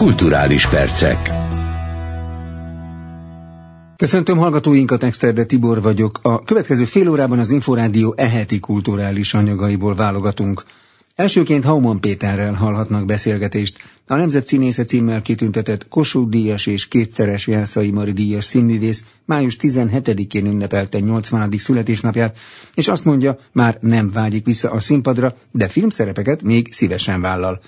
Kulturális percek. Köszöntöm hallgatóinkat, Exterde Tibor vagyok. A következő fél órában az Inforádió eheti kulturális anyagaiból válogatunk. Elsőként Hauman Péterrel hallhatnak beszélgetést. A Nemzet Színésze címmel kitüntetett Kossuth Díjas és kétszeres Jelszai Mari Díjas színművész május 17-én ünnepelte 80. születésnapját, és azt mondja, már nem vágyik vissza a színpadra, de filmszerepeket még szívesen vállal.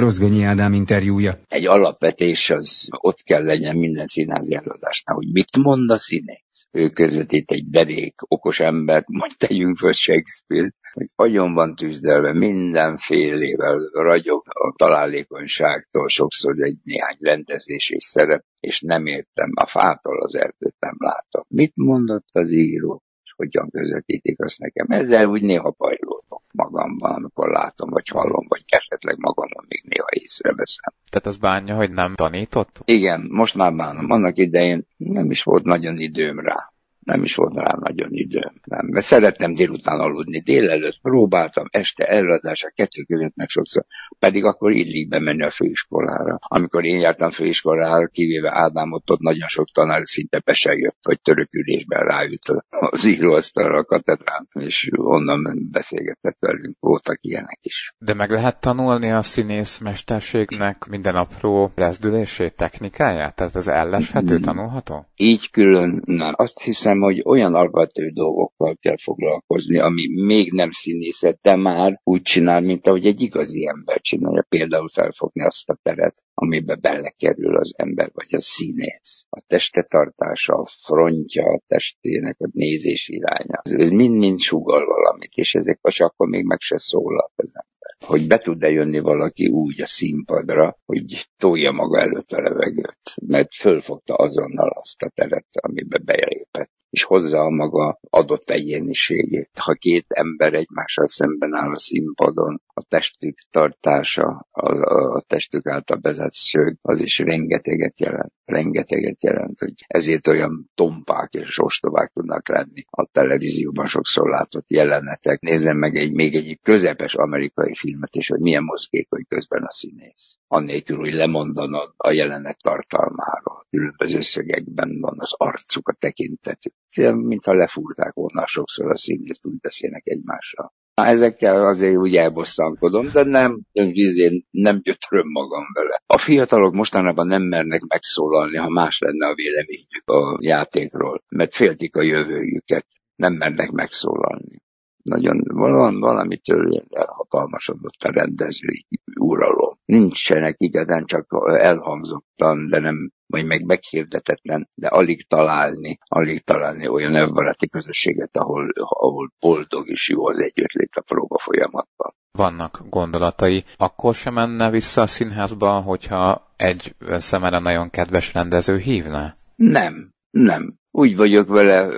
Rozgonyi Ádám interjúja. Egy alapvetés az ott kell legyen minden színházi előadásnál, hogy mit mond a színész. Ő közvetít egy derék, okos embert, majd tegyünk föl Shakespeare, hogy agyon van tűzdelve mindenfélével, ragyog a találékonyságtól, sokszor egy néhány rendezés és szerep, és nem értem, a fától az erdőt nem látom. Mit mondott az író? hogyan közvetítik azt nekem. Ezzel úgy néha bajlódok magamban, amikor látom, vagy hallom, vagy esetleg magamon még néha észreveszem. Tehát az bánja, hogy nem tanított? Igen, most már bánom. Annak idején nem is volt nagyon időm rá nem is volt rá nagyon időm. Nem, mert szerettem délután aludni. Délelőtt próbáltam, este előadás, a kettő között meg sokszor. Pedig akkor illik bemenni a főiskolára. Amikor én jártam főiskolára, kivéve Ádámot, ott nagyon sok tanár szinte be se jött, hogy törökülésben ráült az íróasztalra a katedrán, és onnan beszélgetett velünk. Voltak ilyenek is. De meg lehet tanulni a színész mesterségnek minden apró rezdülését, technikáját? Tehát ez elleshető, mm. tanulható? Így külön nem. Azt hiszem, hogy olyan alapvető dolgokkal kell foglalkozni, ami még nem színészet, de már úgy csinál, mint ahogy egy igazi ember csinálja. Például felfogni azt a teret, amiben belekerül az ember, vagy a színész. A testetartása, a frontja a testének, a nézés iránya. Ez mind-mind sugal valamit, és ezek most akkor még meg se szólal az ember hogy be tud-e jönni valaki úgy a színpadra, hogy tolja maga előtt a levegőt, mert fölfogta azonnal azt a teret, amibe belépett és hozza a maga adott egyéniségét. Ha két ember egymással szemben áll a színpadon, a testük tartása, a, a testük által bezett szög, az is rengeteget jelent. Rengeteget jelent, hogy ezért olyan tompák és ostobák tudnak lenni a televízióban sokszor látott jelenetek. Nézzem meg egy, még egy közepes amerikai filmet, és hogy milyen mozgékony közben a színész. Annélkül, hogy lemondanod a jelenet tartalmáról. Különböző szögekben van az arcuk, a tekintetük mintha lefúrták volna sokszor a színészt, úgy beszélnek egymással. Na, ezekkel azért úgy elbosszankodom, de nem, vízén nem gyötröm magam vele. A fiatalok mostanában nem mernek megszólalni, ha más lenne a véleményük a játékról, mert féltik a jövőjüket. Nem mernek megszólalni. Nagyon valami, valamitől elhatalmasodott a rendezői uralom. Nincsenek igazán csak elhangzottan, de nem vagy meg meghirdetetlen, de alig találni, alig találni olyan elbaráti közösséget, ahol, ahol boldog és jó az együttlét a próba folyamatban. Vannak gondolatai. Akkor sem menne vissza a színházba, hogyha egy szemére nagyon kedves rendező hívna? Nem, nem. Úgy vagyok vele,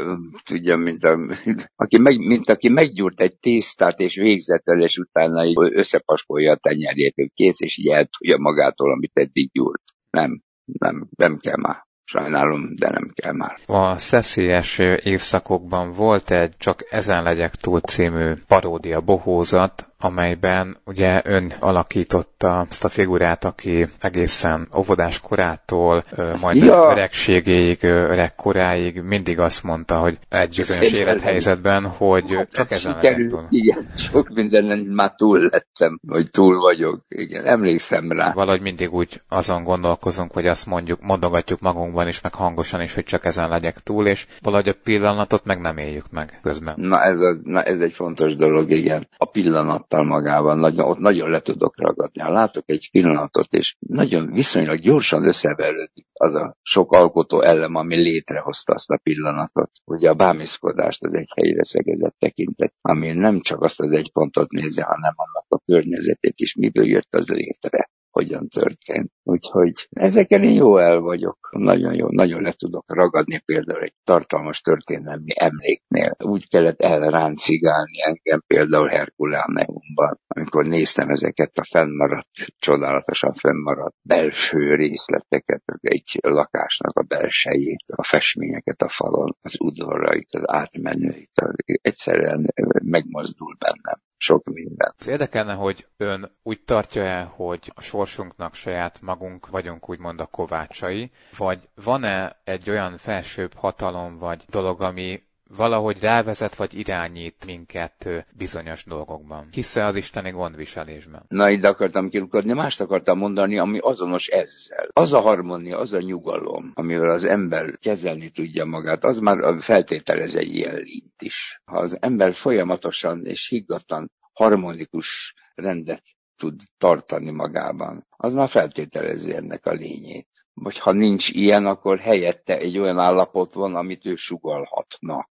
tudja, mint, a, aki meg, mint aki meggyúrt egy tésztát, és végzett el, és utána összepaskolja a tenyerét, hogy kész, és így eltudja magától, amit eddig gyúrt. Nem nem, nem kell már. Sajnálom, de nem kell már. A szeszélyes évszakokban volt egy Csak ezen legyek túl című paródia bohózat, amelyben ugye ön alakította azt a figurát, aki egészen óvodás korától, majd ja. öregségéig, öreg koráig mindig azt mondta, hogy egy bizonyos Én élethelyzetben, hogy hát csak ezen sikerül, Igen, sok mindenen már túl lettem, hogy túl vagyok. Igen, emlékszem rá. Valahogy mindig úgy azon gondolkozunk, hogy azt mondjuk, mondogatjuk magunkban is, meg hangosan is, hogy csak ezen legyek túl, és valahogy a pillanatot meg nem éljük meg közben. Na ez, a, na ez egy fontos dolog, igen. A pillanat tudattal magával, nagyon, ott nagyon le tudok ragadni. Ha látok egy pillanatot, és nagyon viszonylag gyorsan összeverődik az a sok alkotó elem, ami létrehozta azt a pillanatot. Ugye a bámészkodást az egy helyre szegezett tekintet, ami nem csak azt az egy pontot nézi, hanem annak a környezetét is, miből jött az létre hogyan történt. Úgyhogy ezeken én jó el vagyok. Nagyon jó, nagyon le tudok ragadni például egy tartalmas történelmi emléknél. Úgy kellett elráncigálni engem például Herkuláneumban, amikor néztem ezeket a fennmaradt, csodálatosan fennmaradt belső részleteket, egy lakásnak a belsejét, a festményeket a falon, az udvarait, az átmenőit. Egyszerűen megmozdul bennem sok minden. Az érdekelne, hogy ön úgy tartja-e, hogy a sorsunknak saját magunk vagyunk úgymond a kovácsai, vagy van-e egy olyan felsőbb hatalom vagy dolog, ami valahogy rávezet vagy irányít minket bizonyos dolgokban. Hisze az isteni gondviselésben. Na, ide akartam kilukadni, mást akartam mondani, ami azonos ezzel. Az a harmónia, az a nyugalom, amivel az ember kezelni tudja magát, az már feltételez egy ilyen lint is. Ha az ember folyamatosan és higgadtan harmonikus rendet tud tartani magában, az már feltételezi ennek a lényét. Vagy ha nincs ilyen, akkor helyette egy olyan állapot van, amit ő sugalhatna.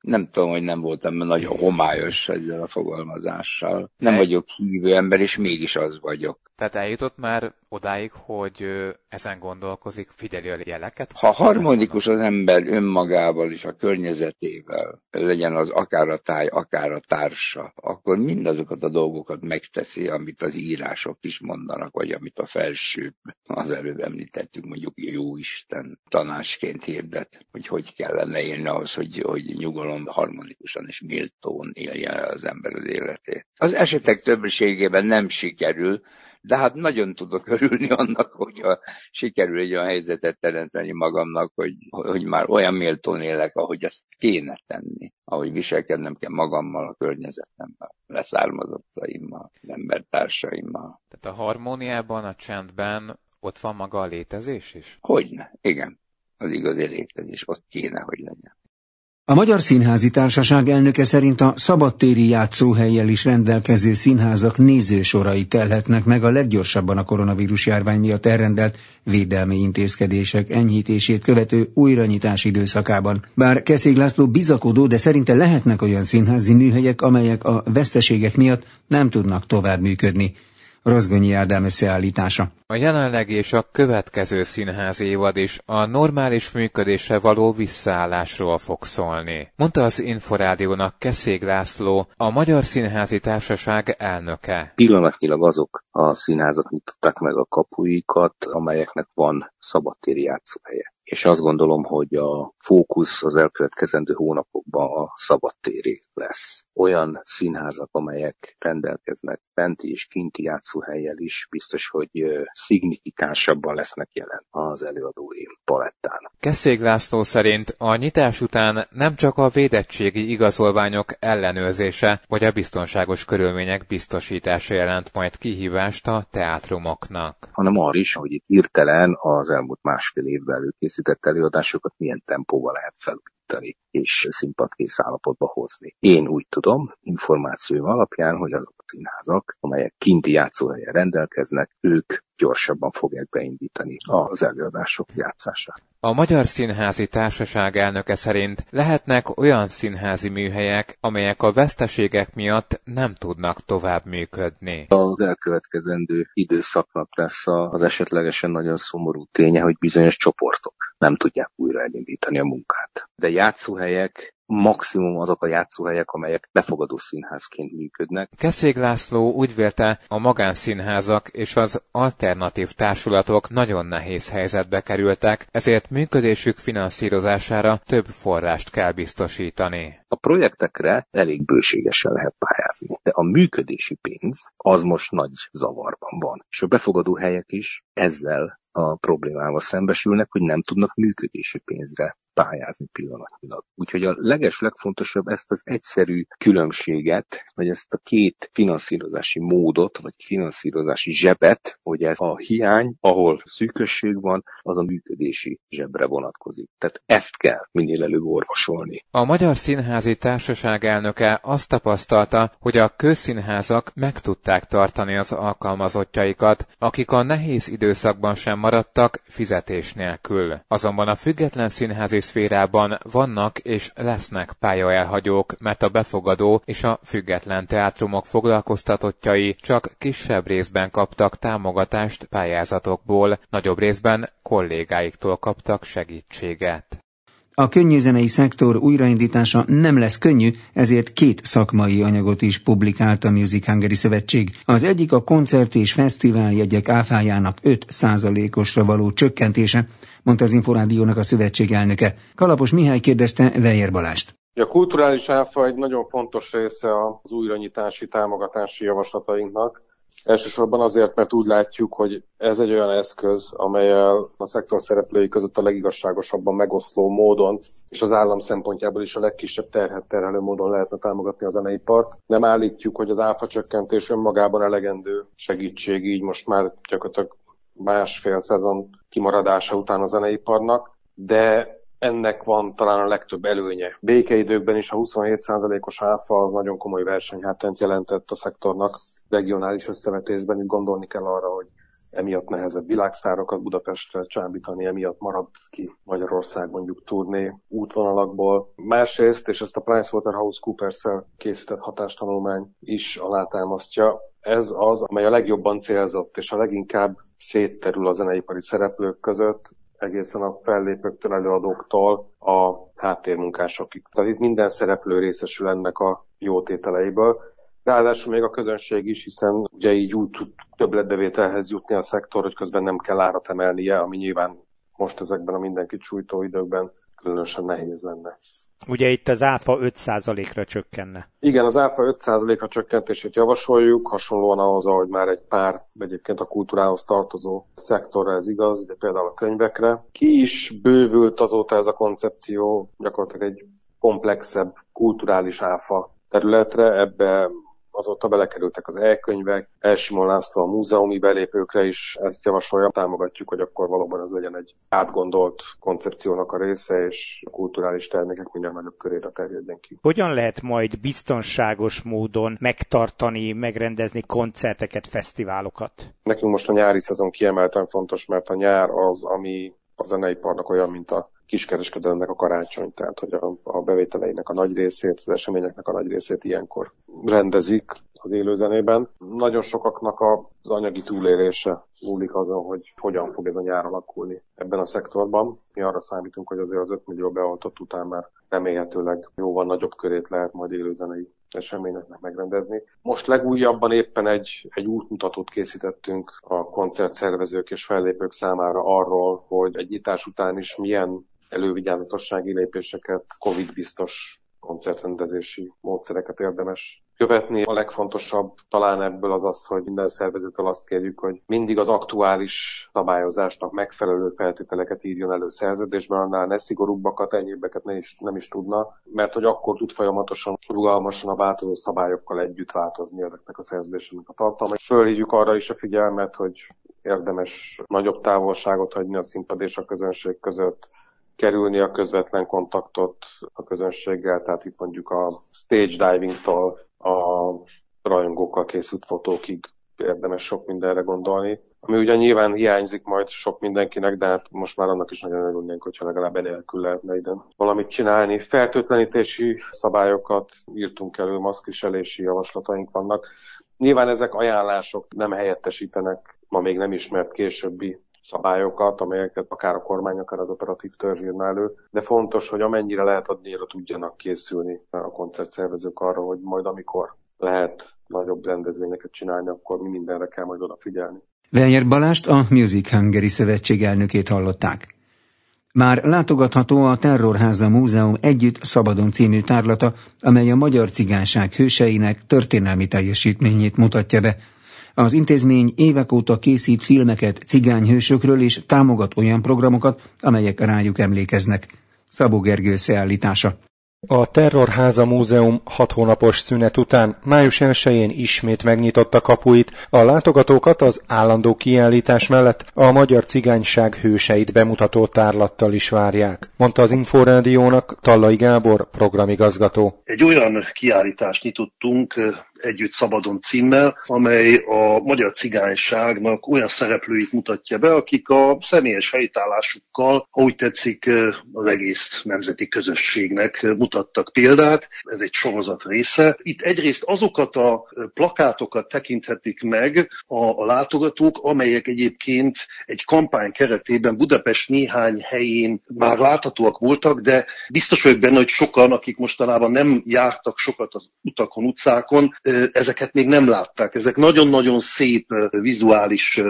Nem tudom, hogy nem voltam nagyon homályos ezzel a fogalmazással. Nem vagyok hívő ember, és mégis az vagyok. Tehát eljutott már odáig, hogy ezen gondolkozik, figyeli a jeleket? Ha harmonikus az ember önmagával és a környezetével, legyen az akár a táj, akár a társa, akkor mindazokat a dolgokat megteszi, amit az írások is mondanak, vagy amit a felső, az előbb említettük, mondjuk jó Isten tanásként hirdet, hogy hogy kellene élni ahhoz, hogy, hogy nyugalom harmonikusan és méltón élje az ember az életét. Az esetek többségében nem sikerül, de hát nagyon tudok örülni annak, hogyha sikerül egy olyan helyzetet teremteni magamnak, hogy, hogy már olyan méltón élek, ahogy ezt kéne tenni, ahogy viselkednem kell magammal, a környezetemmel, leszármazottaimmal, embertársaimmal. Tehát a harmóniában, a csendben ott van maga a létezés is? Hogyne, igen. Az igazi létezés ott kéne, hogy legyen. A Magyar Színházi Társaság elnöke szerint a szabadtéri játszóhelyjel is rendelkező színházak nézősorai telhetnek meg a leggyorsabban a koronavírus járvány miatt elrendelt védelmi intézkedések enyhítését követő újranyitás időszakában. Bár Keszég László bizakodó, de szerinte lehetnek olyan színházi műhelyek, amelyek a veszteségek miatt nem tudnak tovább működni. Rozgonyi Ádám összeállítása. A jelenleg és a következő színház évad is a normális működésre való visszaállásról fog szólni, mondta az Inforádiónak Keszég László, a Magyar Színházi Társaság elnöke. Pillanatnyilag azok a színházak nyitották meg a kapuikat, amelyeknek van szabadtéri játszóhelye és azt gondolom, hogy a fókusz az elkövetkezendő hónapokban a szabadtéri lesz. Olyan színházak, amelyek rendelkeznek benti és kinti játszóhelyjel is, biztos, hogy szignifikánsabban lesznek jelen az előadói palettán. Keszég László szerint a nyitás után nem csak a védettségi igazolványok ellenőrzése vagy a biztonságos körülmények biztosítása jelent majd kihívást a teátrumoknak. Hanem arra is, hogy itt hirtelen az elmúlt másfél évben előkészített előadásokat milyen tempóval lehet felújítani és színpadkész állapotba hozni. Én úgy tudom, információ alapján, hogy azok a színházak, amelyek kinti játszóhelyen rendelkeznek, ők gyorsabban fogják beindítani az előadások játszását. A Magyar Színházi Társaság elnöke szerint lehetnek olyan színházi műhelyek, amelyek a veszteségek miatt nem tudnak tovább működni. Az elkövetkezendő időszaknak lesz az esetlegesen nagyon szomorú ténye, hogy bizonyos csoportok nem tudják újra elindítani a munkát. De játszóhelyek maximum azok a játszóhelyek, amelyek befogadó színházként működnek. Keszég László úgy vélte, a magánszínházak és az alternatív társulatok nagyon nehéz helyzetbe kerültek, ezért működésük finanszírozására több forrást kell biztosítani. A projektekre elég bőségesen lehet pályázni, de a működési pénz az most nagy zavarban van. És a befogadó helyek is ezzel a problémával szembesülnek, hogy nem tudnak működési pénzre pályázni pillanatnyilag. Úgyhogy a leges legfontosabb ezt az egyszerű különbséget, vagy ezt a két finanszírozási módot, vagy finanszírozási zsebet, hogy ez a hiány, ahol szűkösség van, az a működési zsebre vonatkozik. Tehát ezt kell minél előbb orvosolni. A Magyar Színházi Társaság elnöke azt tapasztalta, hogy a közszínházak meg tudták tartani az alkalmazottjaikat, akik a nehéz időszakban sem maradtak fizetés nélkül. Azonban a független színházi szférában vannak és lesznek pályaelhagyók, mert a befogadó és a független teátrumok foglalkoztatottjai csak kisebb részben kaptak támogatást pályázatokból, nagyobb részben kollégáiktól kaptak segítséget. A könnyűzenei szektor újraindítása nem lesz könnyű, ezért két szakmai anyagot is publikált a Music Hungary Szövetség. Az egyik a koncert és fesztiváljegyek áfájának 5%-osra való csökkentése, mondta az Inforádiónak a szövetség elnöke. Kalapos Mihály kérdezte Vejer Balást. A kulturális áfa egy nagyon fontos része az újranyitási támogatási javaslatainknak. Elsősorban azért, mert úgy látjuk, hogy ez egy olyan eszköz, amelyel a szektor szereplői között a legigazságosabban megoszló módon, és az állam szempontjából is a legkisebb terhet terhelő módon lehetne támogatni a zeneipart. Nem állítjuk, hogy az áfa csökkentés önmagában elegendő segítség, így most már gyakorlatilag másfél szezon kimaradása után a zeneiparnak, de ennek van talán a legtöbb előnye. Békeidőkben is a 27%-os áfa az nagyon komoly versenyhátrányt jelentett a szektornak. Regionális összevetésben itt gondolni kell arra, hogy emiatt nehezebb világsztárokat Budapestre csábítani, emiatt maradt ki Magyarország mondjuk turné útvonalakból. Másrészt, és ezt a PricewaterhouseCoopers-szel készített hatástanulmány is alátámasztja, ez az, amely a legjobban célzott és a leginkább szétterül a zeneipari szereplők között, egészen a fellépőktől, előadóktól a háttérmunkásokig. Tehát itt minden szereplő részesül ennek a jó tételeiből. Ráadásul még a közönség is, hiszen ugye így úgy tud többletbevételhez jutni a szektor, hogy közben nem kell árat emelnie, ami nyilván most ezekben a mindenkit sújtó időkben különösen nehéz lenne. Ugye itt az áfa 5%-ra csökkenne. Igen, az áfa 5%-ra csökkentését javasoljuk, hasonlóan ahhoz, ahogy már egy pár egyébként a kultúrához tartozó szektorra ez igaz, ugye például a könyvekre. Ki is bővült azóta ez a koncepció, gyakorlatilag egy komplexebb kulturális áfa területre, ebbe azóta belekerültek az e-könyvek, Elsimon László a múzeumi belépőkre is ezt javasolja. Támogatjuk, hogy akkor valóban ez legyen egy átgondolt koncepciónak a része, és a kulturális termékek minél nagyobb körére terjedjen ki. Hogyan lehet majd biztonságos módon megtartani, megrendezni koncerteket, fesztiválokat? Nekünk most a nyári szezon kiemelten fontos, mert a nyár az, ami a zeneiparnak olyan, mint a kiskereskedelemnek a karácsony, tehát hogy a, a bevételeinek a nagy részét, az eseményeknek a nagy részét ilyenkor rendezik az élőzenében. Nagyon sokaknak az anyagi túlélése múlik azon, hogy hogyan fog ez a nyár alakulni ebben a szektorban. Mi arra számítunk, hogy azért az 5 millió beoltott után már remélhetőleg jóval nagyobb körét lehet majd élőzenei eseményeknek megrendezni. Most legújabban éppen egy, egy útmutatót készítettünk a koncertszervezők és fellépők számára arról, hogy egy nyitás után is milyen elővigyázatossági lépéseket, COVID-biztos koncertrendezési módszereket érdemes követni. A legfontosabb talán ebből az az, hogy minden szervezőtől azt kérjük, hogy mindig az aktuális szabályozásnak megfelelő feltételeket írjon elő szerződésben, annál ne szigorúbbakat, ennyibbeket ne is, nem is tudna, mert hogy akkor tud folyamatosan, rugalmasan a változó szabályokkal együtt változni ezeknek a szerződéseknek a tartalma. Fölhívjuk arra is a figyelmet, hogy érdemes nagyobb távolságot hagyni a színpad és a közönség között, kerülni a közvetlen kontaktot a közönséggel, tehát itt mondjuk a stage divingtól a rajongókkal készült fotókig érdemes sok mindenre gondolni. Ami ugye nyilván hiányzik majd sok mindenkinek, de hát most már annak is nagyon örülnénk, hogyha legalább enélkül lehetne ide valamit csinálni. Fertőtlenítési szabályokat írtunk elő, maszkviselési javaslataink vannak. Nyilván ezek ajánlások nem helyettesítenek ma még nem ismert későbbi szabályokat, amelyeket akár a kormány, akár az operatív törzs írna elő, de fontos, hogy amennyire lehet addigra tudjanak készülni a koncertszervezők arra, hogy majd amikor lehet nagyobb rendezvényeket csinálni, akkor mi mindenre kell majd odafigyelni. Velyer Balást, a Music Hungary Szövetség elnökét hallották. Már látogatható a Terrorháza Múzeum Együtt Szabadon című tárlata, amely a magyar cigányság hőseinek történelmi teljesítményét mutatja be, az intézmény évek óta készít filmeket cigányhősökről és támogat olyan programokat, amelyek rájuk emlékeznek. Szabó Gergő összeállítása. A Terrorháza Múzeum hat hónapos szünet után május 1-én ismét megnyitotta kapuit, a látogatókat az állandó kiállítás mellett a magyar cigányság hőseit bemutató tárlattal is várják, mondta az Inforádiónak Tallai Gábor programigazgató. Egy olyan kiállítást nyitottunk Együtt Szabadon címmel, amely a magyar cigányságnak olyan szereplőit mutatja be, akik a személyes helytállásukkal, ha úgy tetszik, az egész nemzeti közösségnek mutattak példát. Ez egy sorozat része. Itt egyrészt azokat a plakátokat tekinthetik meg a, a látogatók, amelyek egyébként egy kampány keretében Budapest néhány helyén már láthatóak voltak, de biztos vagyok benne, hogy sokan, akik mostanában nem jártak sokat az utakon, utcákon, ezeket még nem látták. Ezek nagyon-nagyon szép vizuális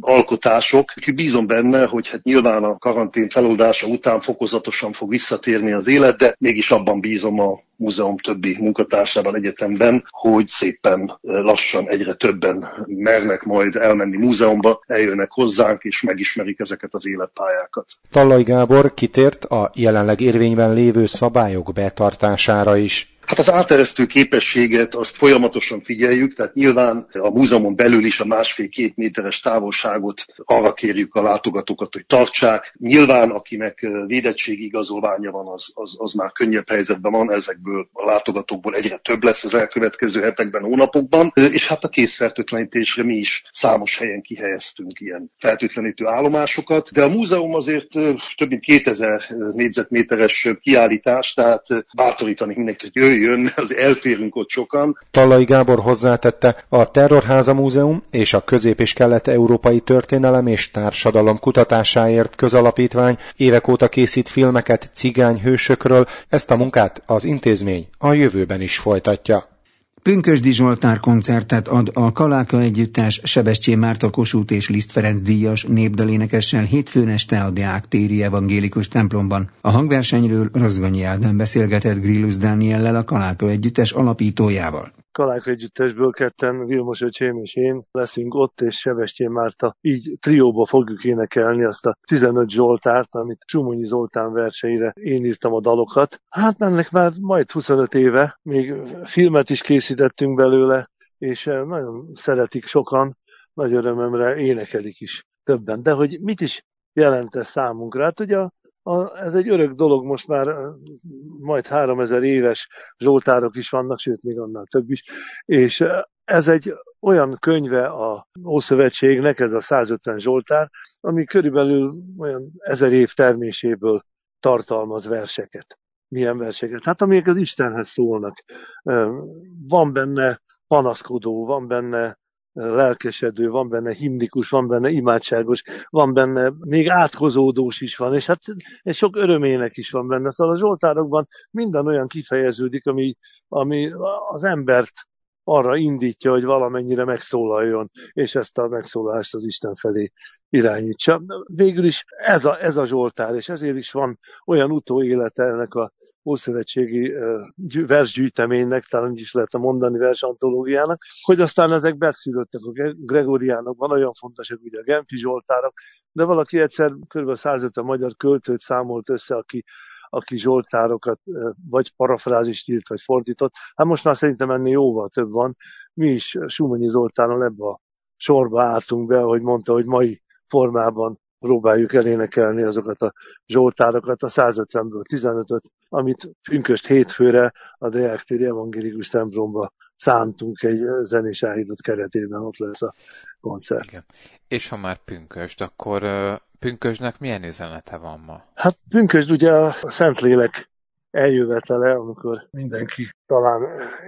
alkotások. Bízom benne, hogy hát nyilván a karantén feloldása után fokozatosan fog visszatérni az élet, de mégis abban bízom a múzeum többi munkatársával egyetemben, hogy szépen lassan egyre többen mernek majd elmenni múzeumba, eljönnek hozzánk és megismerik ezeket az életpályákat. Tallai Gábor kitért a jelenleg érvényben lévő szabályok betartására is. Hát az áteresztő képességet azt folyamatosan figyeljük, tehát nyilván a múzeumon belül is a másfél-két méteres távolságot arra kérjük a látogatókat, hogy tartsák. Nyilván, akinek védettségi igazolványa van, az, az, az már könnyebb helyzetben van, ezekből a látogatókból egyre több lesz az elkövetkező hetekben, hónapokban, és hát a készfertőtlenítésre mi is számos helyen kihelyeztünk ilyen fertőtlenítő állomásokat, de a múzeum azért több mint 2000 négyzetméteres kiállítás, tehát bátorítani mindenkit, hogy az elférünk ott sokan. Tallai Gábor hozzátette, a Terrorháza Múzeum és a Közép- és Kelet-Európai Történelem és Társadalom kutatásáért közalapítvány évek óta készít filmeket cigány hősökről, ezt a munkát az intézmény a jövőben is folytatja. Pünkösdi Zsoltár koncertet ad a Kaláka Együttes Sebestyén Márta Kossuth és Liszt Ferenc díjas népdalénekessel hétfőn este a Deák téri evangélikus templomban. A hangversenyről Rozgonyi Ádám beszélgetett Grillus Dániellel a Kaláka Együttes alapítójával. Kalák együttesből ketten, Vilmos öcsém és én leszünk ott, és Sebestyén Márta így trióba fogjuk énekelni azt a 15 Zsoltárt, amit Sumonyi Zoltán verseire én írtam a dalokat. Hát ennek már majd 25 éve, még filmet is készítettünk belőle, és eh, nagyon szeretik sokan, nagy örömömre énekelik is többen. De hogy mit is jelent ez számunkra? Hát ugye a a, ez egy örök dolog, most már majd 3000 éves zsoltárok is vannak, sőt, még annál több is, és ez egy olyan könyve a Ószövetségnek, ez a 150 zsoltár, ami körülbelül olyan ezer év terméséből tartalmaz verseket. Milyen verseket? Hát amelyek az Istenhez szólnak. Van benne panaszkodó, van benne lelkesedő, van benne himnikus, van benne imádságos, van benne még átkozódós is van, és hát egy sok örömének is van benne. Szóval a Zsoltárokban minden olyan kifejeződik, ami, ami az embert arra indítja, hogy valamennyire megszólaljon, és ezt a megszólalást az Isten felé irányítsa. Végül is ez a, ez a Zsoltár, és ezért is van olyan utóélete ennek a Ószövetségi versgyűjteménynek, talán is lehet mondani versantológiának, hogy aztán ezek beszűrődtek a Gregoriának, van olyan fontosak, ugye a Genfi Zsoltárok, de valaki egyszer kb. 150 magyar költőt számolt össze, aki aki zsoltárokat vagy parafrázist írt, vagy fordított. Hát most már szerintem ennél jóval több van. Mi is Sumonyi Zoltánnal ebbe a sorba álltunk be, hogy mondta, hogy mai formában próbáljuk elénekelni azokat a zsoltárokat, a 150-ből 15-öt, amit pünköst hétfőre a Deák evangélikus templomba szántunk egy zenés keretében, ott lesz a koncert. Igen. És ha már pünköst, akkor Pünkösnek milyen üzenete van ma? Hát Pünkösd ugye a Szentlélek eljövetele, amikor mindenki talán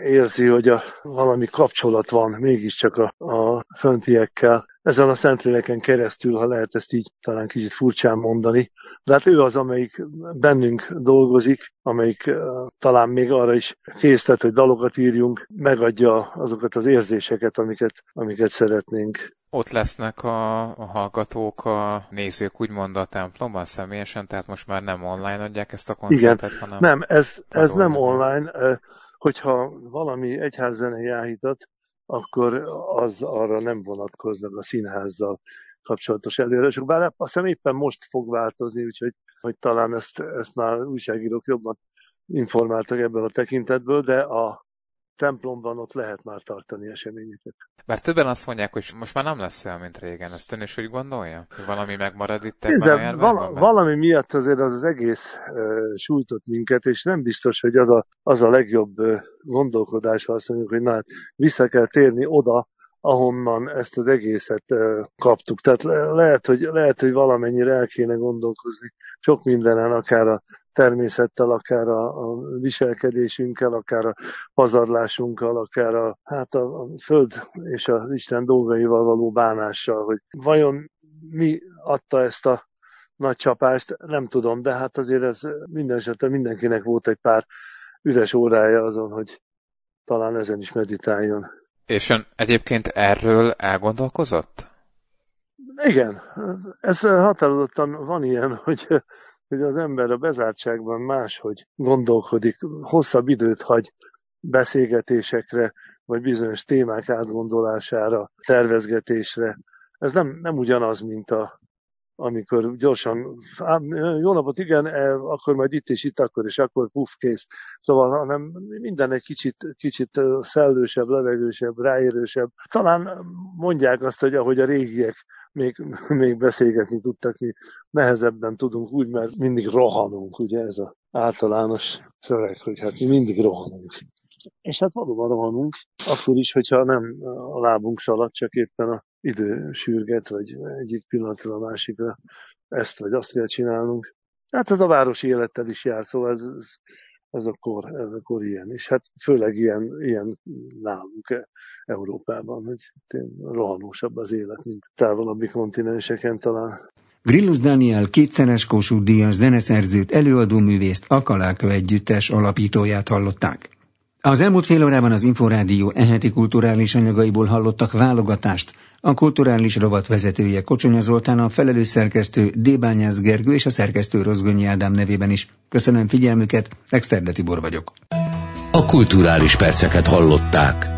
érzi, hogy a, valami kapcsolat van mégiscsak a, a föntiekkel. Ezen a Szentléleken keresztül, ha lehet ezt így talán kicsit furcsán mondani, de hát ő az, amelyik bennünk dolgozik, amelyik uh, talán még arra is késztet, hogy dalokat írjunk, megadja azokat az érzéseket, amiket, amiket szeretnénk ott lesznek a, a hallgatók, a nézők úgymond a templomban személyesen, tehát most már nem online adják ezt a koncertet, Igen. hanem... Nem, ez, ez nem online. Hogyha valami egyházzenei áhítat, akkor az arra nem vonatkoznak a színházzal kapcsolatos előírások. Bár azt hiszem éppen most fog változni, úgyhogy hogy talán ezt, ezt már újságírók jobban informáltak ebből a tekintetből, de a templomban ott lehet már tartani eseményeket. Bár többen azt mondják, hogy most már nem lesz olyan, mint régen. Ezt ön is úgy gondolja? Hogy valami megmarad itt ebben a val- Valami miatt azért az, az egész uh, sújtott minket, és nem biztos, hogy az a, az a legjobb uh, gondolkodás, ha azt mondjuk, hogy na, hát vissza kell térni oda, ahonnan ezt az egészet kaptuk. Tehát le- lehet, hogy, lehet, hogy valamennyire el kéne gondolkozni sok mindenen, akár a természettel, akár a, a viselkedésünkkel, akár a pazarlásunkkal, akár a, hát a, a föld és az Isten dolgaival való bánással, hogy vajon mi adta ezt a nagy csapást, nem tudom, de hát azért ez minden esetben mindenkinek volt egy pár üres órája azon, hogy talán ezen is meditáljon. És ön egyébként erről elgondolkozott? Igen, ez határozottan van ilyen, hogy, hogy az ember a bezártságban máshogy gondolkodik, hosszabb időt hagy beszélgetésekre, vagy bizonyos témák átgondolására, tervezgetésre. Ez nem, nem ugyanaz, mint a, amikor gyorsan, jó napot, igen, e, akkor majd itt és itt, akkor és akkor, puff, kész. Szóval, hanem minden egy kicsit, kicsit szellősebb, levegősebb, ráérősebb. Talán mondják azt, hogy ahogy a régiek még, még beszélgetni tudtak, mi nehezebben tudunk úgy, mert mindig rohanunk, ugye ez az általános szöveg, hogy hát mi mindig rohanunk. És hát valóban rohanunk, akkor is, hogyha nem a lábunk szalad, csak éppen a idő sürget, vagy egyik pillanatra a másikra ezt vagy azt kell csinálnunk. Hát ez a városi élettel is jár, szóval ez, ez, ez, a kor, ez a kor ilyen. És hát főleg ilyen, ilyen nálunk Európában, hogy rohanósabb az élet, mint távolabbi kontinenseken talán. Grillus Daniel kétszeres Kossuth Díjas zeneszerzőt, előadóművészt, a Kaláka Együttes alapítóját hallották. Az elmúlt fél órában az Inforádió eheti kulturális anyagaiból hallottak válogatást. A kulturális rovat vezetője Kocsonya Zoltán, a felelős szerkesztő Débányász Gergő és a szerkesztő Rozgonyi Ádám nevében is. Köszönöm figyelmüket, Exterde Tibor vagyok. A kulturális perceket hallották.